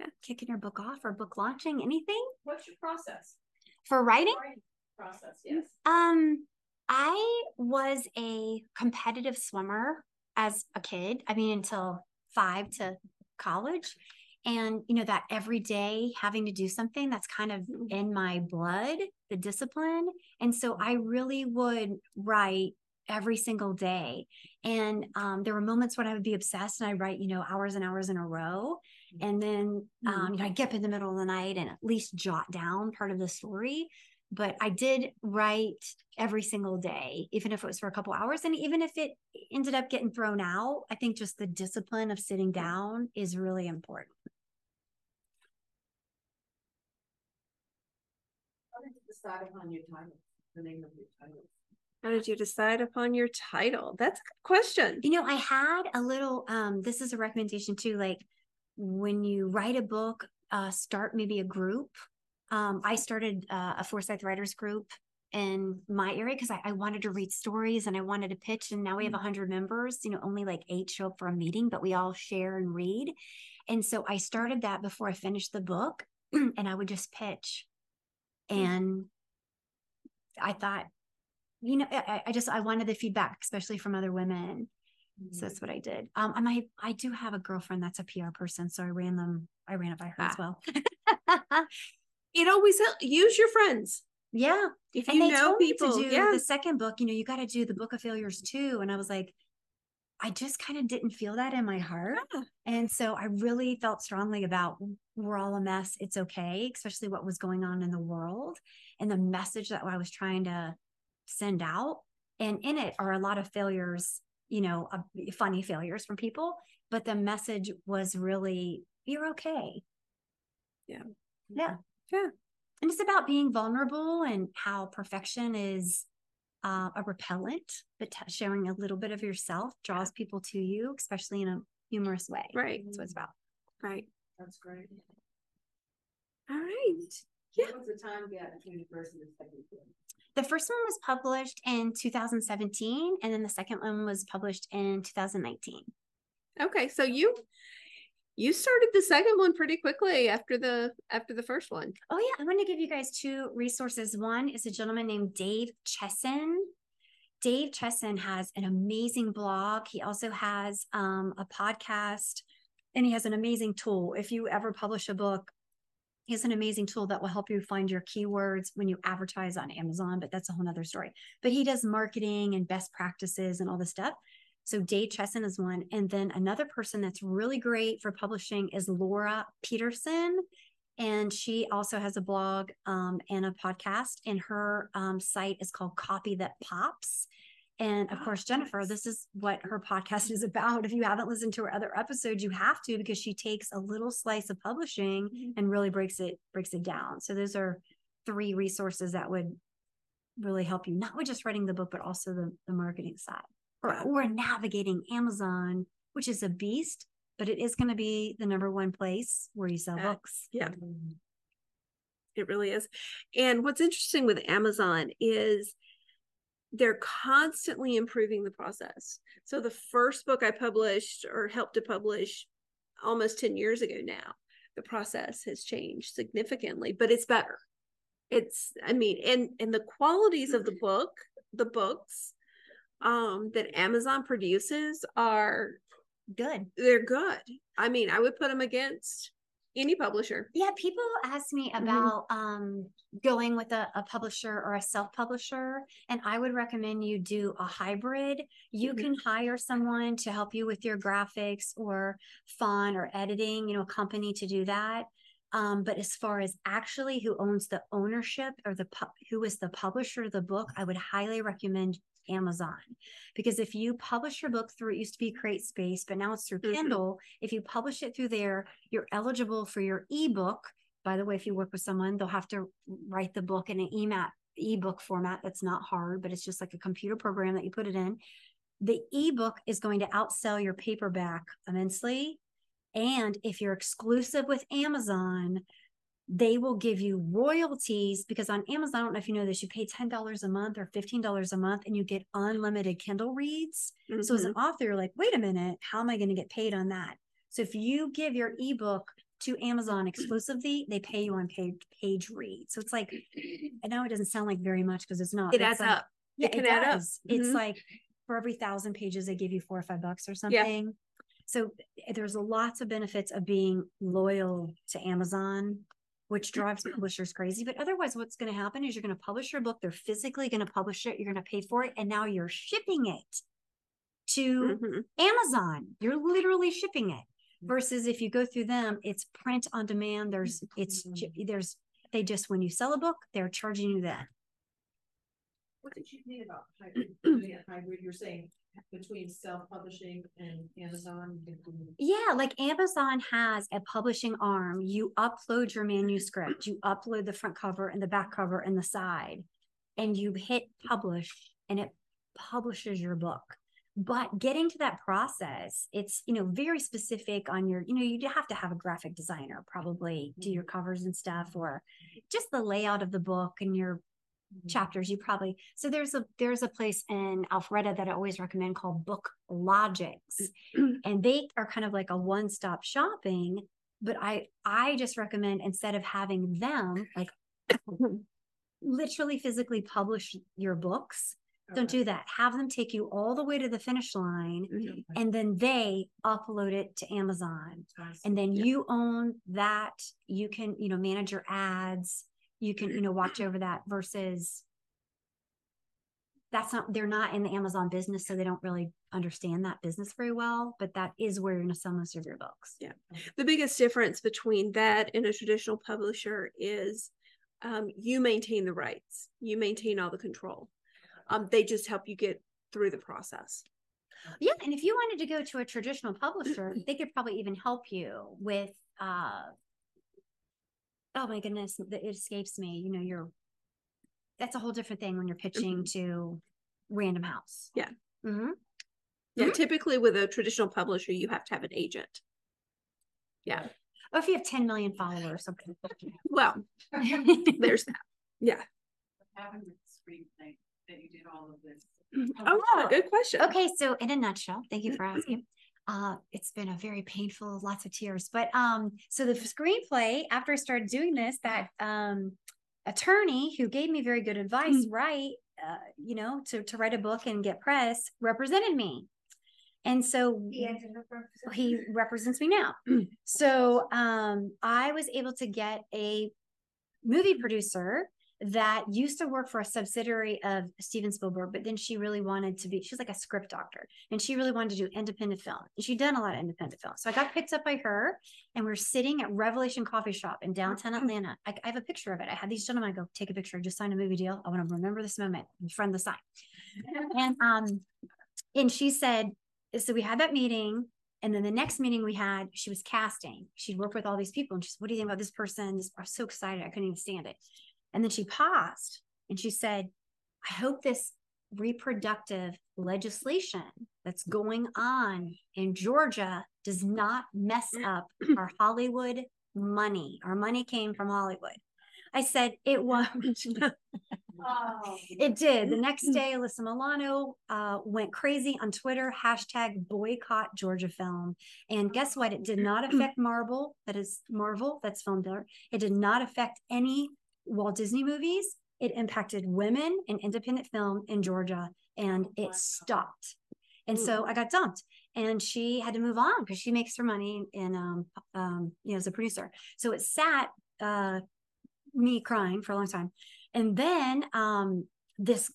Yeah. kicking your book off or book launching anything What's your process? for writing Writing Process, yes. um i was a competitive swimmer as a kid i mean until five to college and you know that every day having to do something that's kind of in my blood the discipline and so i really would write every single day. And um, there were moments when I would be obsessed and I'd write, you know, hours and hours in a row. And then, um, you know, I'd get up in the middle of the night and at least jot down part of the story. But I did write every single day, even if it was for a couple hours. And even if it ended up getting thrown out, I think just the discipline of sitting down is really important. How did you decide upon your title, the name of your title? How did you decide upon your title? That's a good question. You know, I had a little um this is a recommendation too like when you write a book, uh start maybe a group. Um I started uh, a Forsyth writers group in my area because I, I, wanted to read stories and I wanted to pitch and now we have a 100 members, you know, only like 8 show up for a meeting, but we all share and read. And so I started that before I finished the book <clears throat> and I would just pitch. And I thought you know, I, I, just I wanted the feedback, especially from other women. Mm-hmm. So that's what I did. Um, and I I do have a girlfriend that's a PR person, so I ran them. I ran it by her ah. as well. <laughs> it always helps. Use your friends. Yeah, if and you know people, to do yeah. the second book, you know, you got to do the book of failures too. And I was like, I just kind of didn't feel that in my heart. Yeah. And so I really felt strongly about we're all a mess. It's okay, especially what was going on in the world and the message that I was trying to send out. And in it are a lot of failures, you know, uh, funny failures from people, but the message was really, you're okay. Yeah. Yeah. Yeah. And it's about being vulnerable and how perfection is uh, a repellent, but t- sharing a little bit of yourself draws people to you, especially in a humorous way. Right. That's what it's about. Right. That's great. All right. Yeah. What was the time gap between the first and the second book? The first one was published in 2017, and then the second one was published in 2019. Okay, so you you started the second one pretty quickly after the after the first one. Oh yeah, I'm going to give you guys two resources. One is a gentleman named Dave Chesson. Dave Chesson has an amazing blog. He also has um, a podcast, and he has an amazing tool. If you ever publish a book, is an amazing tool that will help you find your keywords when you advertise on Amazon, but that's a whole nother story. But he does marketing and best practices and all this stuff. So Dave Chesson is one. And then another person that's really great for publishing is Laura Peterson. And she also has a blog um, and a podcast, and her um, site is called Copy That Pops. And of course, Jennifer, this is what her podcast is <laughs> about. If you haven't listened to her other episodes, you have to because she takes a little slice of publishing mm-hmm. and really breaks it breaks it down. So those are three resources that would really help you, not with just writing the book, but also the, the marketing side or, or navigating Amazon, which is a beast, but it is going to be the number one place where you sell books. Yeah. It really is. And what's interesting with Amazon is they're constantly improving the process. So the first book I published or helped to publish almost 10 years ago now, the process has changed significantly, but it's better. It's I mean, and and the qualities of the book, the books um that Amazon produces are good. They're good. I mean, I would put them against any publisher. Yeah, people ask me mm-hmm. about mm-hmm. um, going with a, a, publisher or a self publisher, and I would recommend you do a hybrid. You mm-hmm. can hire someone to help you with your graphics or font or editing, you know, a company to do that. Um, but as far as actually who owns the ownership or the pu- who is the publisher of the book, I would highly recommend Amazon. Because if you publish your book through, it used to be CreateSpace, but now it's through mm-hmm. Kindle. If you publish it through there, you're eligible for your ebook. By the way, if you work with someone, they'll have to write the book in an EMAT ebook format. That's not hard, but it's just like a computer program that you put it in. The ebook is going to outsell your paperback immensely. And if you're exclusive with Amazon, they will give you royalties because on Amazon, I don't know if you know this, you pay $10 a month or $15 a month and you get unlimited Kindle reads. Mm-hmm. So as an mm-hmm. author, you're like, wait a minute, how am I going to get paid on that? So if you give your ebook to Amazon exclusively, they pay you on page page read. So it's like, <clears throat> I know it doesn't sound like very much because it's not. It adds like, up. Yeah, it can it add up. Mm-hmm. It's like for every thousand pages, they give you four or five bucks or something. Yeah. So there's lots of benefits of being loyal to Amazon which drives publishers crazy. But otherwise, what's going to happen is you're going to publish your book. They're physically going to publish it. You're going to pay for it. And now you're shipping it to Mhm. Amazon. You're literally shipping it. Versus if you go through them, it's print on demand. There's, it's, there's, they just, when you sell a book, they're charging you that. What did you mean about hybrid, <clears throat> hybrid, you're saying between self-publishing and Amazon? Yeah, like Amazon has a publishing arm. You upload your manuscript, you upload the front cover and the back cover and the side, and you hit publish and it publishes your book. But getting to that process, it's you know very specific on your, you know, you have to have a graphic designer probably do your mm-hmm. covers and stuff, or just the layout of the book and your chapters you probably so there's a there's a place in alpharetta that i always recommend called book logics <clears throat> and they are kind of like a one-stop shopping but i i just recommend instead of having them like <coughs> literally physically publish your books don't do that have them take you all the way to the finish line Mhm. and then they upload it to amazon and then Yeah. you own that you can you know manage your ads you can you know watch over that versus that's not they're not in the amazon business so they don't really understand that business very well but that is where you're going to sell most of your books. Yeah. the biggest difference between that and a traditional publisher is um, you maintain the rights. You maintain all the control. Um, they just help you get through the process. Yeah and if you wanted to go to a traditional publisher they could probably even help you with uh oh my goodness it escapes me you know you're that's a whole different thing when you're pitching to random house. Yeah. hmm yeah Mhm. typically with a traditional publisher you have to have an agent. Yeah. Or if you have 10 million followers something. <laughs> well there's that. Yeah. What happened with the screenplay that you did all of this? oh yeah, good question. Okay, so in a nutshell, thank you for asking. Uh, it's been a very painful, lots of tears. But um, so the screenplay, after I started doing this, that um attorney who gave me very good advice, right? Uh, you know, to to write a book and get press, represented me. And so he represents me now. <clears throat> so um I was able to get a movie producer that used to work for a subsidiary of Steven Spielberg, but then she really wanted to be, she's like a script doctor, and she really wanted to do independent film. And she'd done a lot of independent film. So I got picked up by her, and we are sitting at Revelation Coffee Shop in downtown Atlanta. I, I have a picture of it. I had these gentlemen I go, take a picture, just sign a movie deal. I want to remember this moment in front of the sign. <laughs> And um, and she said, so we had that meeting. And then the next meeting we had, she was casting. She'd worked with all these people. And she said, What do you think about this person? This, I was so excited. I couldn't even stand it. And then she paused and she said, I hope this reproductive legislation that's going on in Georgia does not mess up our Hollywood money. Our money came from Hollywood. I said, It won't. Oh. It did. The next day, Alyssa Milano uh, went crazy on Twitter, hashtag boycott Georgia film. And guess what? It did not <clears throat> affect Marvel, that is Marvel, that's filmed there. It did not affect any Walt Disney movies. It impacted women in independent film in Georgia and it stopped. And so I got dumped and she had to move on because she makes her money in, um, um, you know, as a producer. So it sat uh, me crying for a long time. And then um, this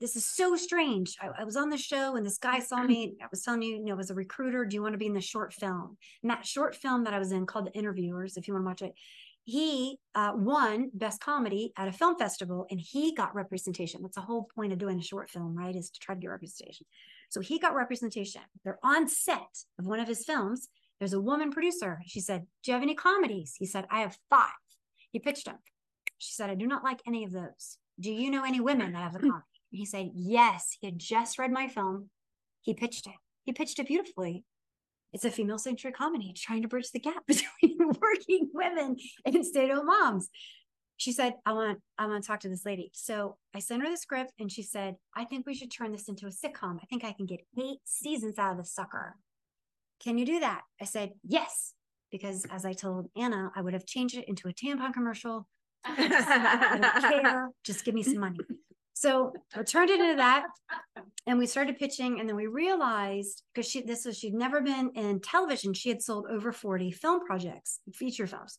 this is so strange. I, I was on the show and this guy saw me. I was telling you, you know, as a recruiter, do you want to be in the short film? And that short film that I was in called The Interviewers, if you want to watch it, he uh, won best comedy at a film festival and he got representation. That's the whole point of doing a short film, right? Is to try to get representation. So he got representation. They're on set of one of his films. There's a woman producer. She said, Do you have any comedies? He said, I have five. He pitched them. She said, I do not like any of those. Do you know any women that have a comedy? He said, Yes. He had just read my film. He pitched it. He pitched it beautifully. It's a female centric comedy trying to bridge the gap <laughs> between working women and stay at home moms. She said, I want, I want to talk to this lady. So I sent her the script and she said, I think we should turn this into a sitcom. I think I can get eight seasons out of this sucker. Can you do that? I said, Yes. Because as I told Anna, I would have changed it into a tampon commercial <laughs> I don't care. Just give me some money. So I turned it into that, and we started pitching, and then we realized because she this was she'd never been in television. She had sold over forty film projects, feature films.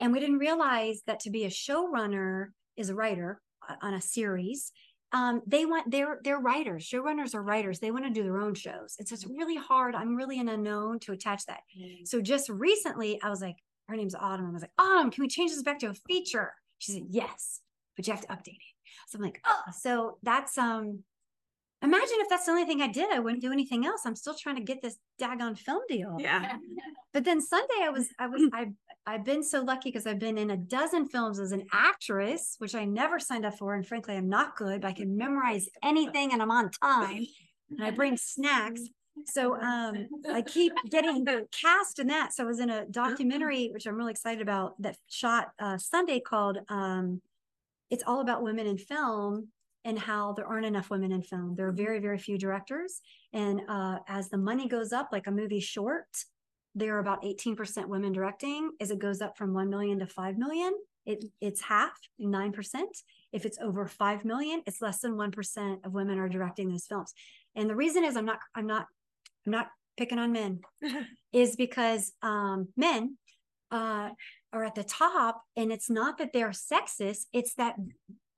And we didn't realize that to be a showrunner is a writer uh, on a series. Um, they want they're they're writers. Showrunners are writers. They want to do their own shows. It's just really hard. I'm really an unknown to attach that. So just recently, I was like, her name's Autumn. I was like, Autumn, can we change this back to a feature? She said, Yes, but you have to update it. So I'm like, oh, so that's um imagine if that's the only thing I did. I wouldn't do anything else. I'm still trying to get this daggone film deal. Yeah. <laughs> But then Sunday I was I was <clears throat> I I've been so lucky because I've been in a dozen films as an actress, which I never signed up for. And frankly, I'm not good, but I can memorize anything and I'm on time. And I bring snacks. So um I keep getting cast in that. So I was in a documentary, which I'm really excited about, that shot uh Sunday called um It's All About Women in Film and how there aren't enough women in film. There are very, very few directors. And uh, as the money goes up, like a movie short, there are about 18% women directing. As it goes up from 1 million to 5 million, it, it's half, 9%. If it's over 5 million, it's less than 1% of women are directing those films. And the reason is I'm not, I'm not, I'm not picking on men, <laughs> is because um, men uh, are at the top. And it's not that they're sexist, it's that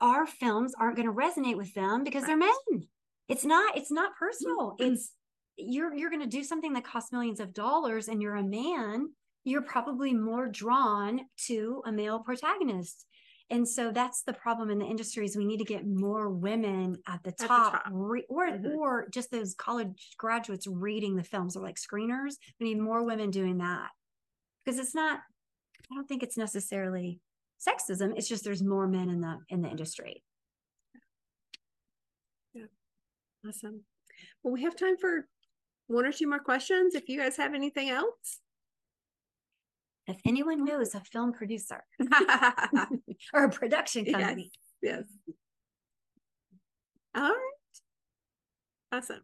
our films aren't going to resonate with them because they're men. It's not, it's not personal. It's you're you're going to do something that costs millions of dollars and you're a man, you're probably more drawn to a male protagonist. And so that's the problem in the industry is we need to get more women at the the top, top. re- or Mhm. or just those college graduates reading the films or like screeners. We need more women doing that because it's not. I don't think it's necessarily sexism. It's just there's more men in the in the industry. Yeah. Awesome. Well, we have time for one or two more questions. If you guys have anything else. If anyone knows a film producer <laughs> <laughs> or a production company, Yes. All right. Awesome.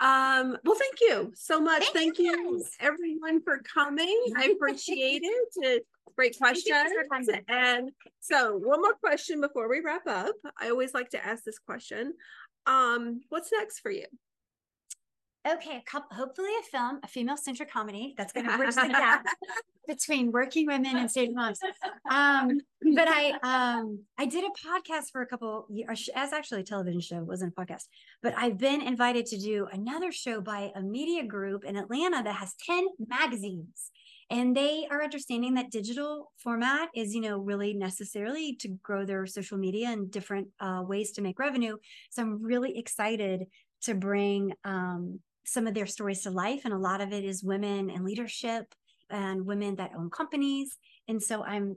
Um, well, thank you so much. Thank Thank, you, you, everyone for coming. I <laughs> appreciate it. It's Great Thank you questions. for your time. And so one more question before we wrap up. I always like to ask this question. Um, what's next for you? okay, a couple, hopefully a film, a female centric comedy that's going <laughs> to bridge the gap between working women and stay moms. Um, but I um I did a podcast for a couple years, as actually a television show, it wasn't a podcast. But I've been invited to do another show by a media group in Atlanta that has 10 magazines. And they are understanding that digital format is, you know, really necessarily to grow their social media and different uh, ways to make revenue. So I'm really excited to bring um, some of their stories to life. And a lot of it is women and leadership and women that own companies. And so I'm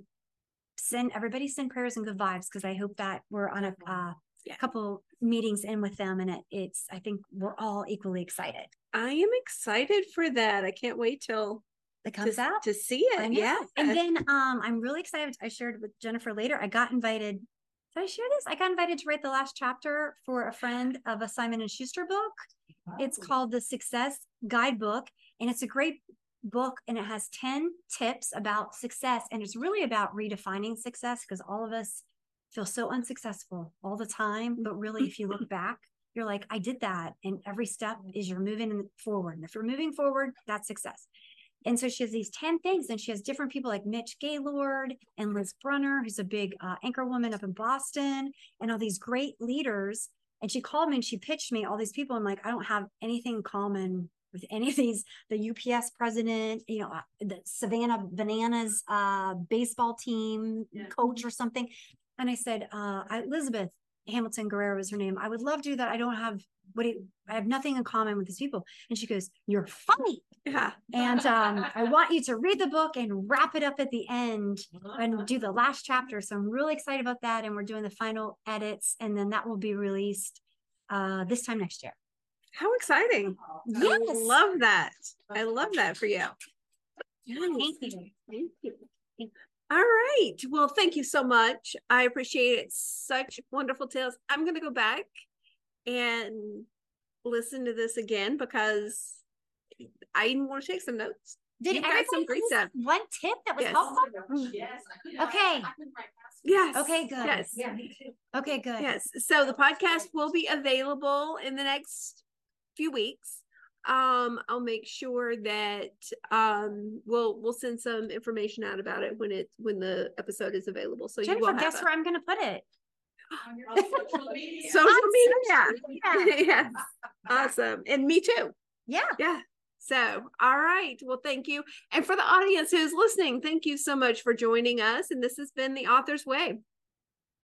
send everybody send prayers and good vibes because I hope that we're on a uh, Yeah. couple meetings in with them and it, it's I think we're all equally excited. I am excited for that. I can't wait till It comes to, out. to see it. Yeah. And then um I'm really excited. I shared with Jennifer later. I got invited. Did I share this? I got invited to write the last chapter for a friend of a Simon and Schuster book. It's called the Success Guidebook, and it's a great book. And it has 10 tips about success. And it's really about redefining success because all of us feel so unsuccessful all the time. But really, if you look <laughs> back, you're like, I did that. And every step is you're moving forward. And if you're moving forward, that's success. And so she has these 10 things, and she has different people like Mitch Gaylord and Liz Brunner, who's a big uh, anchor woman up in Boston, and all these great leaders. And she called me and she pitched me all these people. I'm like, I don't have anything in common with any of these. The UPS president, you know, uh, the Savannah Bananas uh, baseball team Yeah. coach or something. And I said, uh, I, Elizabeth Hamilton Guarino is her name. I would love to do that. I don't have what it, I have nothing in common with these people. And she goes, You're funny. Yeah. And um, I want you to read the book and wrap it up at the end and do the last chapter. So I'm really excited about that. And we're doing the final edits, and then that will be released uh, this time next year. How exciting. I Yes. love that. I love that for you. Thank you. Thank you. All right. Well, thank you so much. I appreciate it. Such wonderful tales. I'm going to go back and listen to this again because I want to take some notes. Did You've got everybody some great stuff. one tip that was Yes. helpful? Yes. Mm. Okay. Yes. Okay, good. Yes. Yeah, me too. Okay, good. Yes. So the podcast will be available in the next few weeks. Um, I'll make sure that um, we'll we'll send some information out about it when it when the episode is available. So you Jennifer, will guess a- where I'm gonna put it? On your social <laughs> media. social On media. social <laughs> yes, awesome, and me too. Yeah. Yeah. So, all right. Well, thank you. And for the audience who's listening, thank you so much for joining us. And this has been The Author's Way.